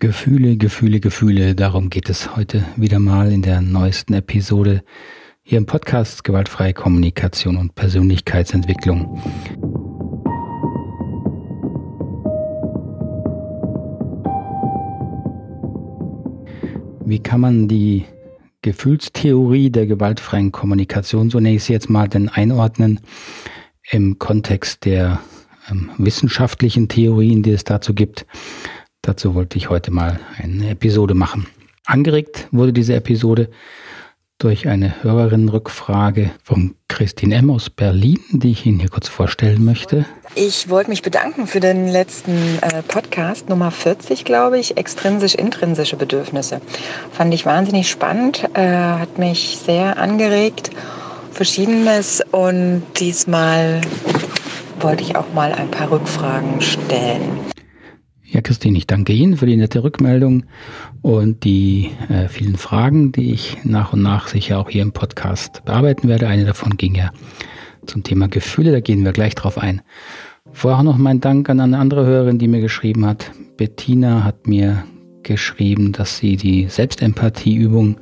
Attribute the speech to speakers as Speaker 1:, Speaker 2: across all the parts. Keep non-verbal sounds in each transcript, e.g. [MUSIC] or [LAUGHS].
Speaker 1: Gefühle, Gefühle, Gefühle, darum geht es heute wieder mal in der neuesten Episode hier im Podcast Gewaltfreie Kommunikation und Persönlichkeitsentwicklung. Wie kann man die Gefühlstheorie der gewaltfreien Kommunikation zunächst jetzt mal denn einordnen im Kontext der ähm, wissenschaftlichen Theorien, die es dazu gibt? Dazu wollte ich heute mal eine Episode machen. Angeregt wurde diese Episode durch eine Hörerinnenrückfrage von Christine M. aus Berlin, die ich Ihnen hier kurz vorstellen möchte.
Speaker 2: Ich wollte mich bedanken für den letzten äh, Podcast, Nummer 40, glaube ich, extrinsisch-intrinsische Bedürfnisse. Fand ich wahnsinnig spannend, äh, hat mich sehr angeregt, verschiedenes und diesmal wollte ich auch mal ein paar Rückfragen stellen.
Speaker 1: Ja, Christine, ich danke Ihnen für die nette Rückmeldung und die äh, vielen Fragen, die ich nach und nach sicher auch hier im Podcast bearbeiten werde. Eine davon ging ja zum Thema Gefühle, da gehen wir gleich drauf ein. Vorher noch mein Dank an eine andere Hörerin, die mir geschrieben hat. Bettina hat mir geschrieben, dass sie die Selbstempathieübung,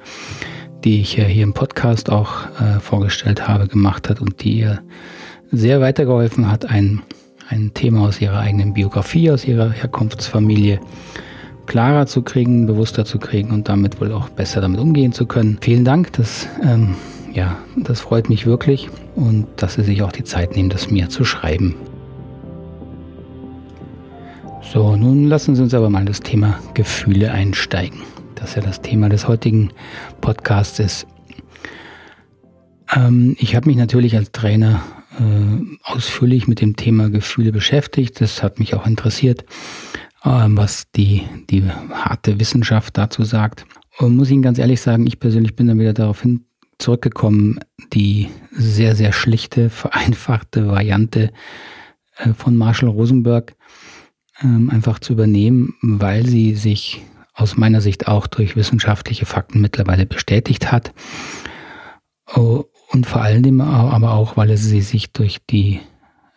Speaker 1: die ich hier im Podcast auch äh, vorgestellt habe, gemacht hat und die ihr sehr weitergeholfen hat, ein ein Thema aus ihrer eigenen Biografie, aus ihrer Herkunftsfamilie klarer zu kriegen, bewusster zu kriegen und damit wohl auch besser damit umgehen zu können. Vielen Dank, das, ähm, ja, das freut mich wirklich und dass Sie sich auch die Zeit nehmen, das mir zu schreiben. So, nun lassen Sie uns aber mal das Thema Gefühle einsteigen. Das ja das Thema des heutigen Podcasts ist. Ähm, ich habe mich natürlich als Trainer äh, ausführlich mit dem Thema Gefühle beschäftigt. Das hat mich auch interessiert, äh, was die, die harte Wissenschaft dazu sagt. Und muss Ihnen ganz ehrlich sagen, ich persönlich bin dann wieder daraufhin zurückgekommen, die sehr, sehr schlichte, [LAUGHS] vereinfachte Variante äh, von Marshall Rosenberg ähm, einfach zu übernehmen, weil sie sich aus meiner Sicht auch durch wissenschaftliche Fakten mittlerweile bestätigt hat. Und vor allem aber auch, weil sie sich durch die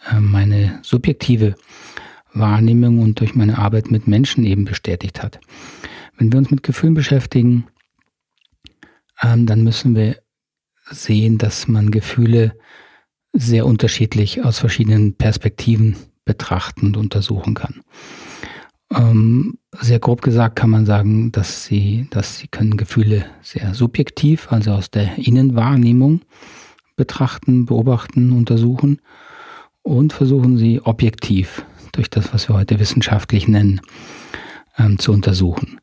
Speaker 1: äh, meine subjektive Wahrnehmung und durch meine Arbeit mit Menschen eben bestätigt hat. Wenn wir uns mit Gefühlen beschäftigen, ähm, dann müssen wir sehen, dass man Gefühle sehr unterschiedlich aus verschiedenen Perspektiven betrachten und untersuchen kann. Ähm, sehr grob gesagt kann man sagen, dass sie, dass sie können Gefühle sehr subjektiv, also aus der Innenwahrnehmung betrachten, beobachten, untersuchen und versuchen sie objektiv durch das, was wir heute wissenschaftlich nennen, ähm, zu untersuchen.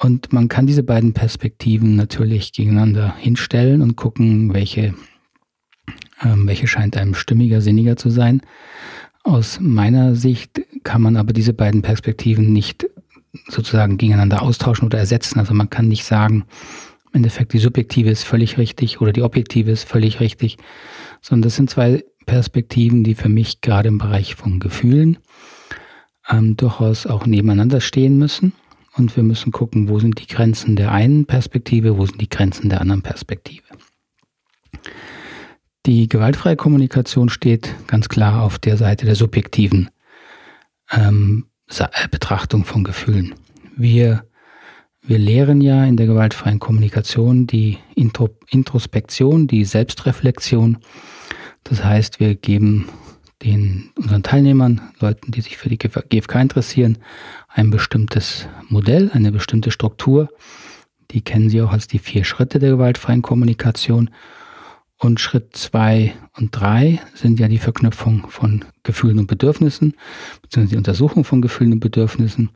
Speaker 1: Und man kann diese beiden Perspektiven natürlich gegeneinander hinstellen und gucken, welche, ähm, welche scheint einem stimmiger, sinniger zu sein. Aus meiner Sicht kann man aber diese beiden Perspektiven nicht sozusagen gegeneinander austauschen oder ersetzen. Also man kann nicht sagen, im Endeffekt die subjektive ist völlig richtig oder die objektive ist völlig richtig, sondern das sind zwei Perspektiven, die für mich gerade im Bereich von Gefühlen ähm, durchaus auch nebeneinander stehen müssen. Und wir müssen gucken, wo sind die Grenzen der einen Perspektive, wo sind die Grenzen der anderen Perspektive. Die gewaltfreie Kommunikation steht ganz klar auf der Seite der subjektiven ähm, äh, Betrachtung von Gefühlen. Wir, wir lehren ja in der gewaltfreien Kommunikation die Intro, Introspektion, die Selbstreflexion. Das heißt, wir geben den, unseren Teilnehmern, Leuten, die sich für die GFK interessieren, ein bestimmtes Modell, eine bestimmte Struktur. Die kennen Sie auch als die vier Schritte der gewaltfreien Kommunikation. Und Schritt zwei und drei sind ja die Verknüpfung von Gefühlen und Bedürfnissen, beziehungsweise die Untersuchung von Gefühlen und Bedürfnissen.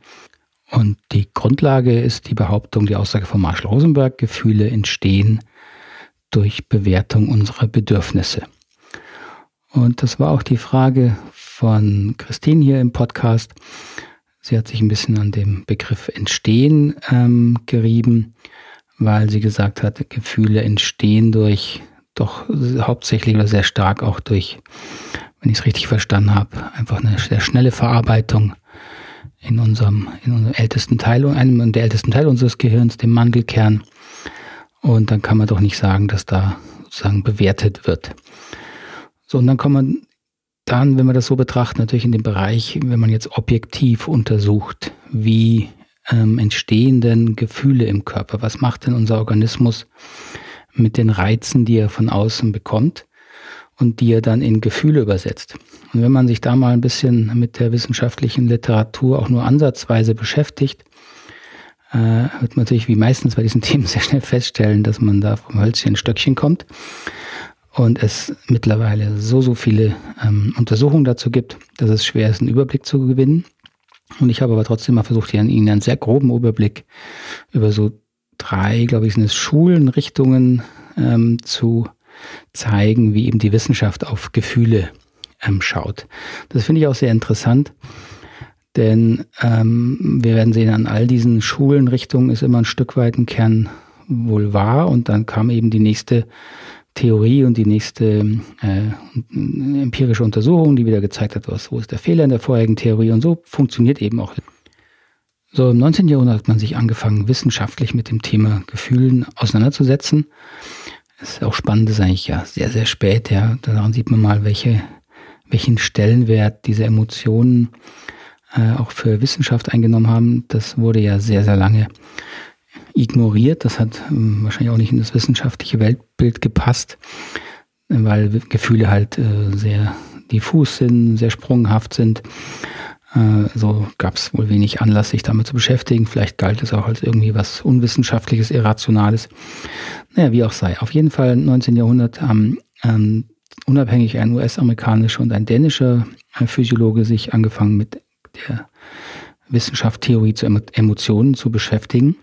Speaker 1: Und die Grundlage ist die Behauptung, die Aussage von Marshall Rosenberg, Gefühle entstehen durch Bewertung unserer Bedürfnisse. Und das war auch die Frage von Christine hier im Podcast. Sie hat sich ein bisschen an dem Begriff Entstehen ähm, gerieben, weil sie gesagt hat, Gefühle entstehen durch doch hauptsächlich oder sehr stark auch durch, wenn ich es richtig verstanden habe, einfach eine sehr schnelle Verarbeitung in unserem, in unserem ältesten Teil, einem der ältesten Teil unseres Gehirns, dem Mandelkern. Und dann kann man doch nicht sagen, dass da sozusagen bewertet wird. So, und dann kommt man dann, wenn man das so betrachtet, natürlich in den Bereich, wenn man jetzt objektiv untersucht, wie ähm, entstehenden Gefühle im Körper. Was macht denn unser Organismus mit den Reizen, die er von außen bekommt und die er dann in Gefühle übersetzt? Und wenn man sich da mal ein bisschen mit der wissenschaftlichen Literatur auch nur ansatzweise beschäftigt, äh, wird man natürlich wie meistens bei diesen [LAUGHS] Themen sehr schnell feststellen, dass man da vom Hölzchen Stöckchen kommt und es mittlerweile so, so viele ähm, Untersuchungen dazu gibt, dass es schwer ist, einen Überblick zu gewinnen. Und ich habe aber trotzdem mal versucht, Ihnen einen sehr groben Überblick über so drei, glaube ich, sind es Schulenrichtungen ähm, zu zeigen, wie eben die Wissenschaft auf Gefühle ähm, schaut. Das finde ich auch sehr interessant, denn ähm, wir werden sehen, an all diesen Schulenrichtungen ist immer ein Stück weit ein Kern wohl wahr und dann kam eben die nächste Theorie und die nächste äh, empirische Untersuchung, die wieder gezeigt hat, was, wo ist der Fehler in der vorherigen Theorie und so funktioniert eben auch. So im 19. Jahrhundert hat man sich angefangen, wissenschaftlich mit dem Thema Gefühlen auseinanderzusetzen. Das ist auch spannend, das ist eigentlich ja sehr, sehr spät, ja. Daran sieht man mal, welche, welchen Stellenwert diese Emotionen äh, auch für Wissenschaft eingenommen haben. Das wurde ja sehr, sehr lange ignoriert. Das hat ähm, wahrscheinlich auch nicht in das wissenschaftliche Weltbild gepasst, weil Gefühle halt äh, sehr diffus sind, sehr sprunghaft sind. Äh, so gab es wohl wenig Anlass, sich damit zu beschäftigen. Vielleicht galt es auch als irgendwie was Unwissenschaftliches, Irrationales. Naja, wie auch sei. Auf jeden Fall 19. Jahrhundert haben ähm, unabhängig ein US-amerikanischer und ein dänischer äh, Physiologe sich angefangen mit der Wissenschaft Theorie zu Emotionen zu beschäftigen.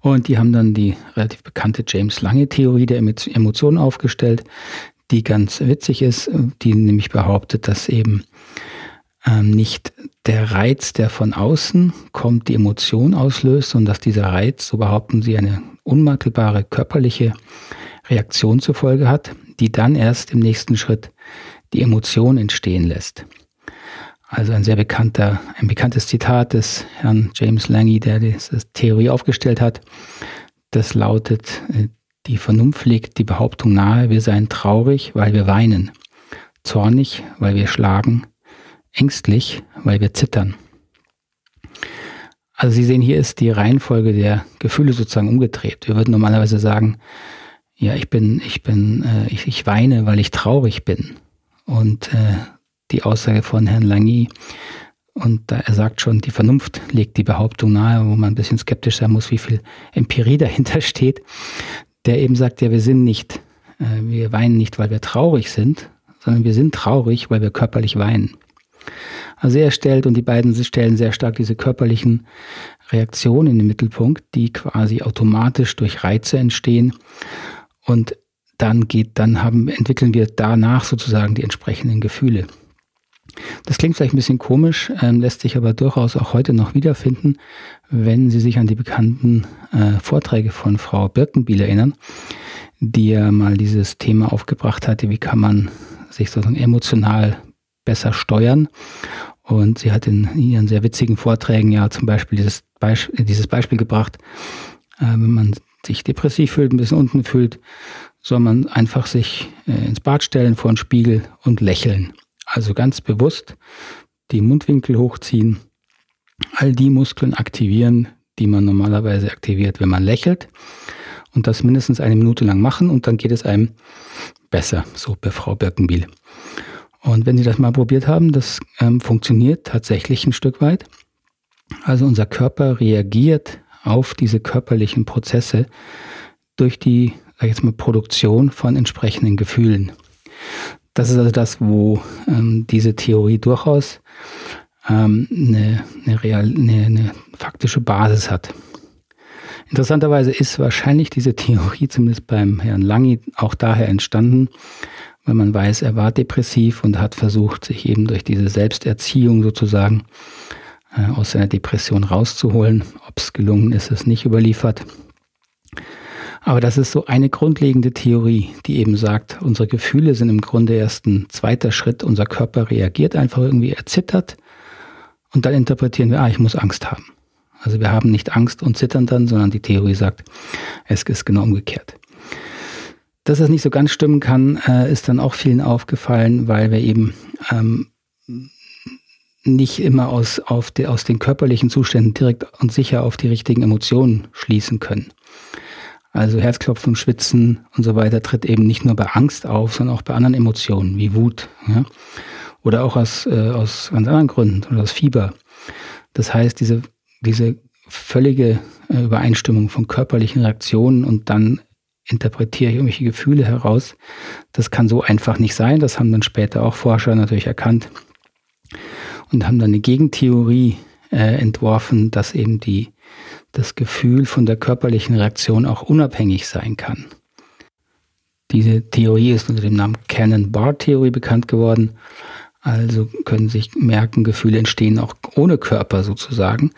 Speaker 1: Und die haben dann die relativ bekannte James Lange-Theorie der Emotionen aufgestellt, die ganz witzig ist, die nämlich behauptet, dass eben ähm, nicht der Reiz, der von außen kommt, die Emotion auslöst, sondern dass dieser Reiz, so behaupten sie, eine unmittelbare körperliche Reaktion zur Folge hat, die dann erst im nächsten Schritt die Emotion entstehen lässt. Also ein sehr bekannter, ein bekanntes Zitat des Herrn James Lange, der diese Theorie aufgestellt hat. Das lautet, äh, die Vernunft legt die Behauptung nahe, wir seien traurig, weil wir weinen, zornig, weil wir schlagen, ängstlich, weil wir zittern. Also Sie sehen, hier ist die Reihenfolge der Gefühle sozusagen umgedreht. Wir würden normalerweise sagen, ja, ich bin, ich bin, äh, ich, ich weine, weil ich traurig bin. Und äh, die Aussage von Herrn Langy. Und da er sagt schon, die Vernunft legt die Behauptung nahe, wo man ein bisschen skeptisch sein muss, wie viel Empirie dahinter [LAUGHS] steht, der eben sagt, ja, wir sind nicht, äh, wir weinen nicht, weil wir traurig sind, sondern wir sind traurig, weil wir körperlich weinen. Also er stellt, und die beiden stellen sehr stark diese körperlichen Reaktionen in den Mittelpunkt, die quasi automatisch durch Reize entstehen. Und dann geht, dann haben, entwickeln wir danach sozusagen die entsprechenden Gefühle. Das klingt vielleicht ein bisschen komisch, ähm, lässt sich aber durchaus auch heute noch wiederfinden, wenn Sie sich an die bekannten äh, Vorträge von Frau Birkenbiel erinnern, die ja mal dieses Thema aufgebracht hatte, wie kann man sich sozusagen emotional besser steuern. Und sie hat in ihren sehr witzigen Vorträgen ja zum Beispiel dieses, Beisp dieses Beispiel gebracht, äh, wenn man sich depressiv fühlt, ein bisschen unten fühlt, soll man einfach sich äh, ins Bad stellen vor den Spiegel und lächeln. Also ganz bewusst die Mundwinkel hochziehen, all die Muskeln aktivieren, die man normalerweise aktiviert, wenn man lächelt. Und das mindestens eine Minute lang machen und dann geht es einem besser, so bei Frau Birkenbiel. Und wenn Sie das mal probiert haben, das ähm, funktioniert tatsächlich ein Stück weit. Also unser Körper reagiert auf diese körperlichen Prozesse durch die, sag ich jetzt mal, Produktion von entsprechenden Gefühlen. Das ist also das, wo ähm, diese Theorie durchaus ähm, eine, eine, real, eine, eine faktische Basis hat. Interessanterweise ist wahrscheinlich diese Theorie, zumindest beim Herrn Langi, auch daher entstanden, weil man weiß, er war depressiv und hat versucht, sich eben durch diese Selbsterziehung sozusagen äh, aus seiner Depression rauszuholen. Ob es gelungen ist, ist nicht überliefert. Aber das ist so eine grundlegende Theorie, die eben sagt, unsere Gefühle sind im Grunde erst ein zweiter Schritt. Unser Körper reagiert einfach irgendwie, erzittert und dann interpretieren wir, ah, ich muss Angst haben. Also wir haben nicht Angst und zittern dann, sondern die Theorie sagt, es ist genau umgekehrt. Dass das nicht so ganz stimmen kann, äh, ist dann auch vielen aufgefallen, weil wir eben ähm, nicht immer aus, die, aus den körperlichen Zuständen direkt und sicher auf die richtigen Emotionen schließen können. Also Herzklopfen, Schwitzen und so weiter tritt eben nicht nur bei Angst auf, sondern auch bei anderen Emotionen wie Wut. Ja? Oder auch aus, äh, aus ganz anderen Gründen oder aus Fieber. Das heißt, diese, diese völlige äh, Übereinstimmung von körperlichen Reaktionen und dann interpretiere ich irgendwelche Gefühle heraus, das kann so einfach nicht sein. Das haben dann später auch Forscher natürlich erkannt und haben dann eine Gegentheorie äh, entworfen, dass eben die, das Gefühl von der körperlichen Reaktion auch unabhängig sein kann. Diese Theorie ist unter dem Namen Cannon-Barr-Theorie bekannt geworden. Also können sich merken, Gefühle entstehen auch ohne Körper sozusagen.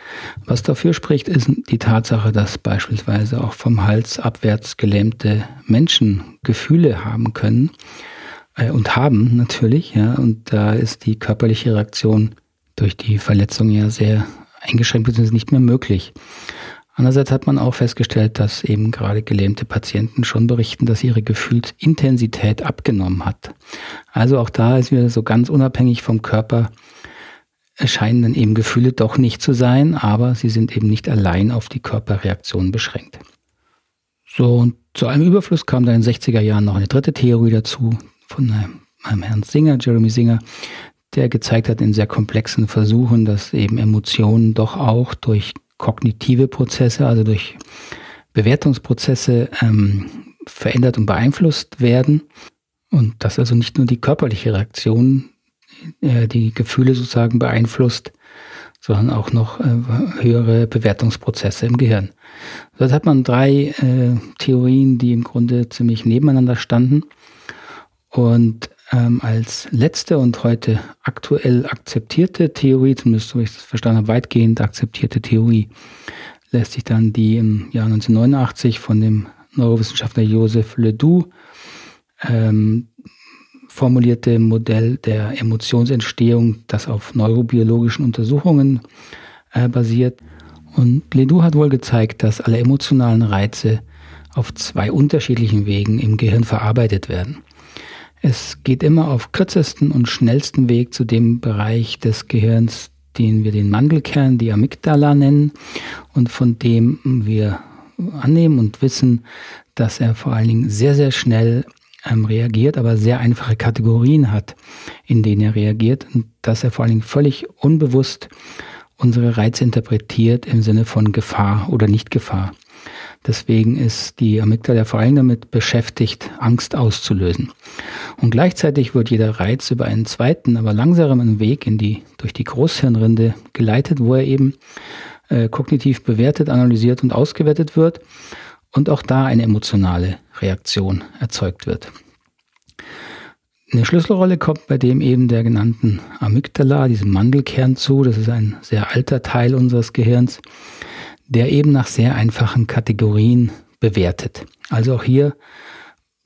Speaker 1: Was dafür spricht, ist die Tatsache, dass beispielsweise auch vom Hals abwärts gelähmte Menschen Gefühle haben können äh, und haben natürlich, ja, und da ist die körperliche Reaktion durch die Verletzung ja sehr eingeschränkt bzw. nicht mehr möglich. Andererseits hat man auch festgestellt, dass eben gerade gelähmte Patienten schon berichten, dass ihre Gefühlsintensität abgenommen hat. Also auch da ist wieder so ganz unabhängig vom Körper erscheinen dann eben Gefühle doch nicht zu sein, aber sie sind eben nicht allein auf die Körperreaktion beschränkt. So, und zu einem Überfluss kam dann in den 60er Jahren noch eine dritte Theorie dazu von einem Herrn Singer, Jeremy Singer, der gezeigt hat in sehr komplexen Versuchen, dass eben Emotionen doch auch durch kognitive Prozesse, also durch Bewertungsprozesse ähm, verändert und beeinflusst werden. Und dass also nicht nur die körperliche Reaktion äh, die Gefühle sozusagen beeinflusst, sondern auch noch äh, höhere Bewertungsprozesse im Gehirn. Dort hat man drei äh, Theorien, die im Grunde ziemlich nebeneinander standen. Und ähm, als letzte und heute aktuell akzeptierte Theorie, zumindest so ich das verstanden habe, weitgehend akzeptierte Theorie, lässt sich dann die im Jahr 1989 von dem Neurowissenschaftler Joseph Ledoux ähm, formulierte Modell der Emotionsentstehung, das auf neurobiologischen Untersuchungen äh, basiert. Und Ledoux hat wohl gezeigt, dass alle emotionalen Reize auf zwei unterschiedlichen Wegen im Gehirn verarbeitet werden. Es geht immer auf kürzesten und schnellsten Weg zu dem Bereich des Gehirns, den wir den Mandelkern, die Amygdala nennen und von dem wir annehmen und wissen, dass er vor allen Dingen sehr, sehr schnell ähm, reagiert, aber sehr einfache Kategorien hat, in denen er reagiert und dass er vor allen Dingen völlig unbewusst unsere Reize interpretiert im Sinne von Gefahr oder Nicht-Gefahr. Deswegen ist die Amygdala vor allem damit beschäftigt, Angst auszulösen. Und gleichzeitig wird jeder Reiz über einen zweiten, aber langsamen Weg in die, durch die Großhirnrinde geleitet, wo er eben äh, kognitiv bewertet, analysiert und ausgewertet wird und auch da eine emotionale Reaktion erzeugt wird. Eine Schlüsselrolle kommt bei dem eben der genannten Amygdala, diesem Mandelkern zu. Das ist ein sehr alter Teil unseres Gehirns der eben nach sehr einfachen Kategorien bewertet. Also auch hier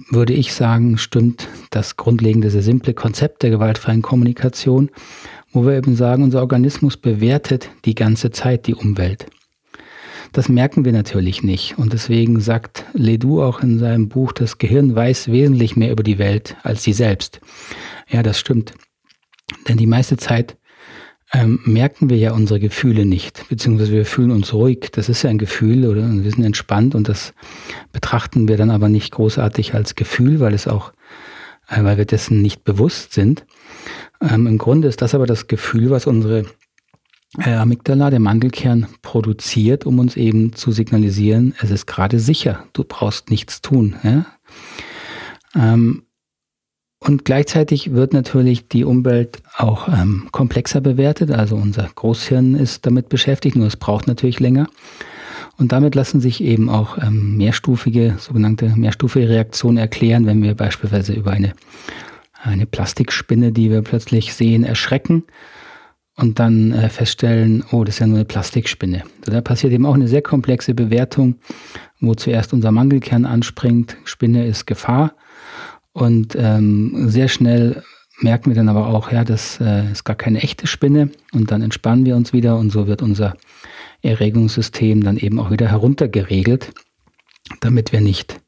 Speaker 1: würde ich sagen, stimmt das grundlegende, sehr simple Konzept der gewaltfreien Kommunikation, wo wir eben sagen, unser Organismus bewertet die ganze Zeit die Umwelt. Das merken wir natürlich nicht. Und deswegen sagt Ledoux auch in seinem Buch, das Gehirn weiß wesentlich mehr über die Welt als sie selbst. Ja, das stimmt. Denn die meiste Zeit ähm, merken wir ja unsere Gefühle nicht, beziehungsweise wir fühlen uns ruhig. Das ist ja ein Gefühl oder wir sind entspannt und das betrachten wir dann aber nicht großartig als Gefühl, weil es auch, äh, weil wir dessen nicht bewusst sind. Ähm, Im Grunde ist das aber das Gefühl, was unsere äh, Amygdala, der Mandelkern, produziert, um uns eben zu signalisieren, es ist gerade sicher, du brauchst nichts tun. Ja? Ähm, und gleichzeitig wird natürlich die Umwelt auch ähm, komplexer bewertet. Also unser Großhirn ist damit beschäftigt, nur es braucht natürlich länger. Und damit lassen sich eben auch ähm, mehrstufige, sogenannte mehrstufige Reaktionen erklären, wenn wir beispielsweise über eine, eine Plastikspinne, die wir plötzlich sehen, erschrecken und dann äh, feststellen, oh, das ist ja nur eine Plastikspinne. Also da passiert eben auch eine sehr komplexe Bewertung, wo zuerst unser Mangelkern anspringt, Spinne ist Gefahr und ähm, sehr schnell merken wir dann aber auch, ja, das äh, ist gar keine echte Spinne und dann entspannen wir uns wieder und so wird unser Erregungssystem dann eben auch wieder heruntergeregelt, damit wir nicht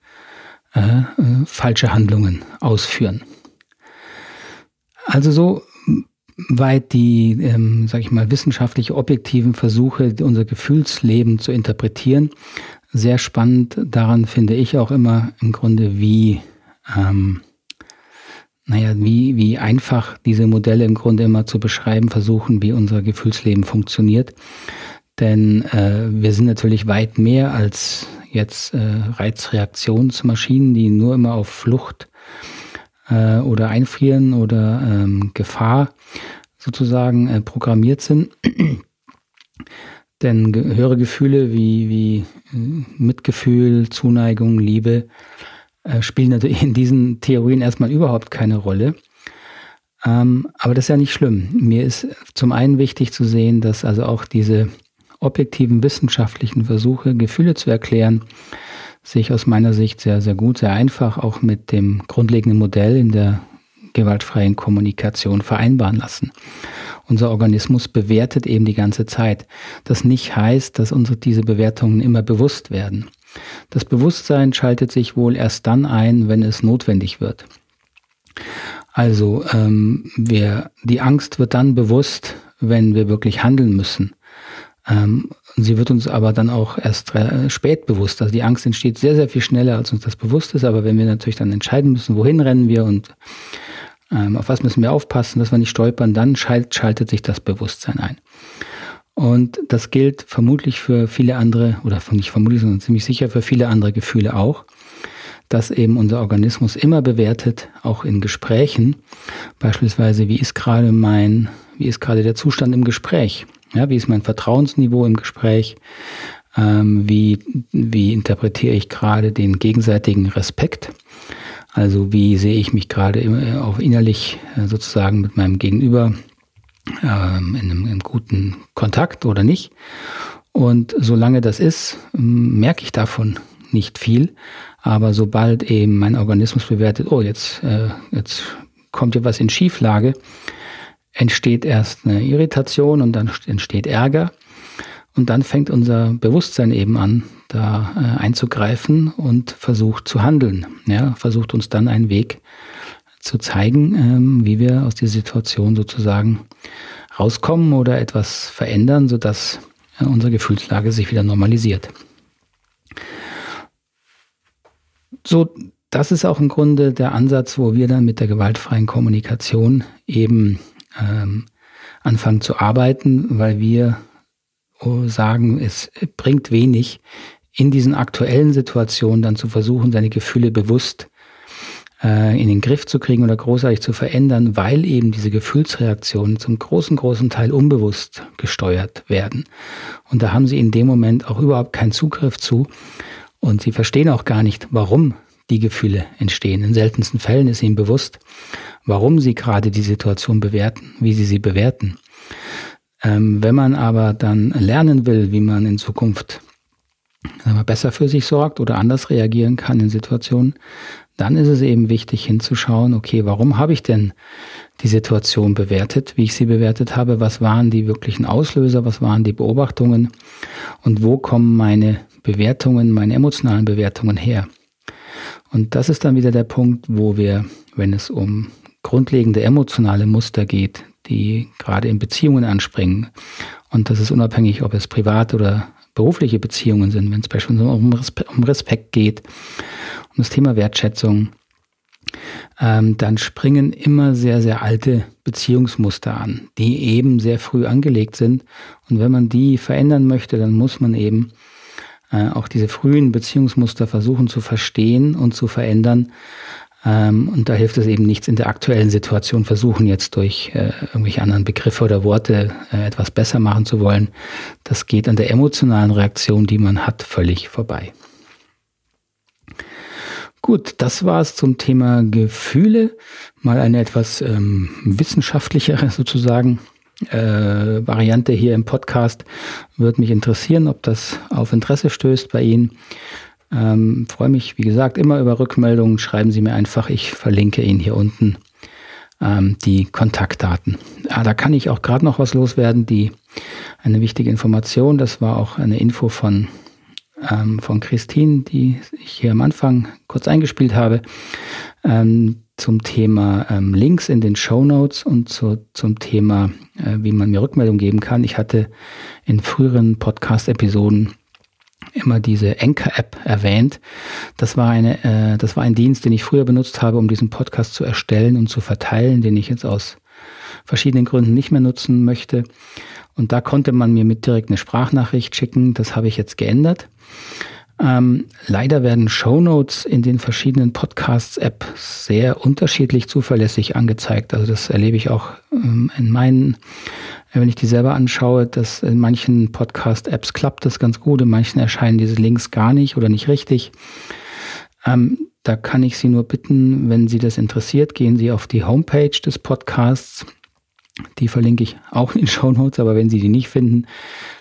Speaker 1: äh, äh, falsche Handlungen ausführen. Also so weit die, ähm, sag ich mal, wissenschaftlich objektiven Versuche, unser Gefühlsleben zu interpretieren. Sehr spannend daran finde ich auch immer im Grunde, wie, ähm, naja, wie, wie einfach diese Modelle im Grunde immer zu beschreiben versuchen, wie unser Gefühlsleben funktioniert. Denn äh, wir sind natürlich weit mehr als jetzt äh, Reizreaktionsmaschinen, die nur immer auf Flucht äh, oder Einfrieren oder ähm, Gefahr sozusagen äh, programmiert sind. [CLEARS THROAT] Denn höhere Gefühle wie, wie äh, Mitgefühl, Zuneigung, Liebe äh, spielen natürlich in diesen Theorien erstmal überhaupt keine Rolle. Ähm, aber das ist ja nicht schlimm. Mir ist zum einen wichtig zu sehen, dass also auch diese objektiven wissenschaftlichen Versuche, Gefühle zu erklären, sich aus meiner Sicht sehr, sehr gut, sehr einfach auch mit dem grundlegenden Modell in der gewaltfreien Kommunikation vereinbaren lassen. Unser Organismus bewertet eben die ganze Zeit. Das nicht heißt, dass unsere diese Bewertungen immer bewusst werden. Das Bewusstsein schaltet sich wohl erst dann ein, wenn es notwendig wird. Also ähm, wir, die Angst wird dann bewusst, wenn wir wirklich handeln müssen. Ähm, sie wird uns aber dann auch erst äh, spät bewusst. Also die Angst entsteht sehr, sehr viel schneller, als uns das bewusst ist. Aber wenn wir natürlich dann entscheiden müssen, wohin rennen wir und ähm, auf was müssen wir aufpassen, dass wir nicht stolpern, dann schalt, schaltet sich das Bewusstsein ein. Und das gilt vermutlich für viele andere, oder nicht vermutlich, sondern ziemlich sicher für viele andere Gefühle auch, dass eben unser Organismus immer bewertet, auch in Gesprächen, beispielsweise, wie ist gerade mein, wie ist gerade der Zustand im Gespräch? Ja, wie ist mein Vertrauensniveau im Gespräch? Ähm, wie, wie interpretiere ich gerade den gegenseitigen Respekt? Also wie sehe ich mich gerade auch innerlich äh, sozusagen mit meinem Gegenüber ähm, in, einem, in guten Kontakt oder nicht? Und solange das ist, merke ich davon nicht viel. Aber sobald eben mein Organismus bewertet, oh, jetzt, äh, jetzt kommt ja was in Schieflage, entsteht erst eine Irritation und dann entsteht Ärger. Und dann fängt unser Bewusstsein eben an, da äh, einzugreifen und versucht zu handeln. Ja, versucht uns dann einen Weg zu zeigen, ähm, wie wir aus dieser Situation sozusagen rauskommen oder etwas verändern, sodass äh, unsere Gefühlslage sich wieder normalisiert. So, das ist auch im Grunde der Ansatz, wo wir dann mit der gewaltfreien Kommunikation eben ähm, anfangen zu arbeiten, weil wir oh, sagen, es bringt wenig, in diesen aktuellen Situationen dann zu versuchen, seine Gefühle bewusst äh, in den Griff zu kriegen oder großartig zu verändern, weil eben diese Gefühlsreaktionen zum großen, großen Teil unbewusst gesteuert werden. Und da haben sie in dem Moment auch überhaupt keinen Zugriff zu und sie verstehen auch gar nicht, warum die Gefühle entstehen. In seltensten Fällen ist ihnen bewusst, warum sie gerade die Situation bewerten, wie sie sie bewerten. Ähm, wenn man aber dann lernen will, wie man in Zukunft besser für sich sorgt oder anders reagieren kann in Situationen, dann ist es eben wichtig hinzuschauen, okay, warum habe ich denn die Situation bewertet, wie ich sie bewertet habe, was waren die wirklichen Auslöser, was waren die Beobachtungen und wo kommen meine Bewertungen, meine emotionalen Bewertungen her. Und das ist dann wieder der Punkt, wo wir, wenn es um grundlegende emotionale Muster geht, die gerade in Beziehungen anspringen. Und das ist unabhängig, ob es private oder berufliche Beziehungen sind, wenn es beispielsweise um, Respekt geht, um das Thema Wertschätzung, ähm, dann springen immer sehr, sehr alte Beziehungsmuster an, die eben sehr früh angelegt sind. Und wenn man die verändern möchte, dann muss man eben äh, auch diese frühen Beziehungsmuster versuchen zu verstehen und zu verändern, ähm, und da hilft es eben nichts in der aktuellen Situation versuchen, jetzt durch äh, irgendwelche anderen Begriffe oder Worte äh, etwas besser machen zu wollen. Das geht an der emotionalen Reaktion, die man hat, völlig vorbei. Gut, das war es zum Thema Gefühle. Mal eine etwas ähm, wissenschaftlichere [LAUGHS] sozusagen äh, Variante hier im Podcast. Würde mich interessieren, ob das auf Interesse stößt bei Ihnen. Ähm, freue mich, wie gesagt, immer über Rückmeldungen. Schreiben Sie mir einfach. Ich verlinke Ihnen hier unten ähm, die Kontaktdaten. Ah, da kann ich auch gerade noch was loswerden. Die eine wichtige Information. Das war auch eine Info von ähm, von Christine, die ich hier am Anfang kurz eingespielt habe, ähm, zum Thema ähm, Links in den Show Notes und zu, zum Thema, äh, wie man mir Rückmeldung geben kann. Ich hatte in früheren Podcast-Episoden immer diese Anchor-App erwähnt. Das war eine, äh, das war ein Dienst, den ich früher benutzt habe, um diesen Podcast zu erstellen und zu verteilen, den ich jetzt aus verschiedenen Gründen nicht mehr nutzen möchte. Und da konnte man mir mit direkt eine Sprachnachricht schicken. Das habe ich jetzt geändert. Ähm, leider werden Show Notes in den verschiedenen Podcasts-App sehr unterschiedlich zuverlässig angezeigt. Also das erlebe ich auch ähm, in meinen, wenn ich die selber anschaue, dass in manchen Podcast-Apps klappt das ganz gut, in manchen erscheinen diese Links gar nicht oder nicht richtig. Ähm, da kann ich Sie nur bitten, wenn Sie das interessiert, gehen Sie auf die Homepage des Podcasts die verlinke ich auch in den Show Notes, aber wenn Sie die nicht finden,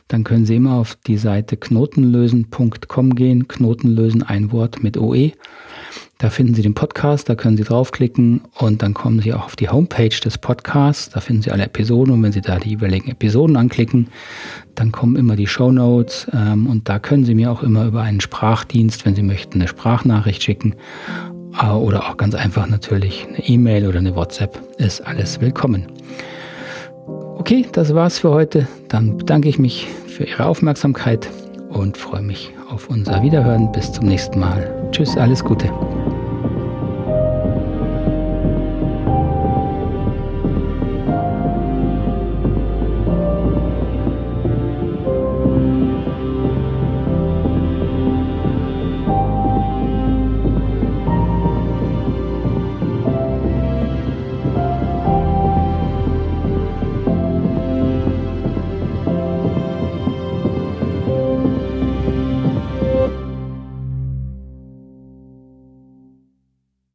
Speaker 1: dann können Sie immer auf die Seite knotenlösen.com gehen. Knotenlösen ein Wort mit OE. Da finden Sie den Podcast, da können Sie draufklicken und dann kommen Sie auch auf die Homepage des Podcasts. Da finden Sie alle Episoden und wenn Sie da die jeweiligen Episoden anklicken, dann kommen immer die Show Notes ähm, und da können Sie mir auch immer über einen Sprachdienst, wenn Sie möchten, eine Sprachnachricht schicken äh, oder auch ganz einfach natürlich eine E-Mail oder eine WhatsApp. Ist alles willkommen. Okay, das war's für heute. Dann bedanke ich mich für Ihre Aufmerksamkeit und freue mich auf unser Wiederhören. Bis zum nächsten Mal. Tschüss, alles Gute.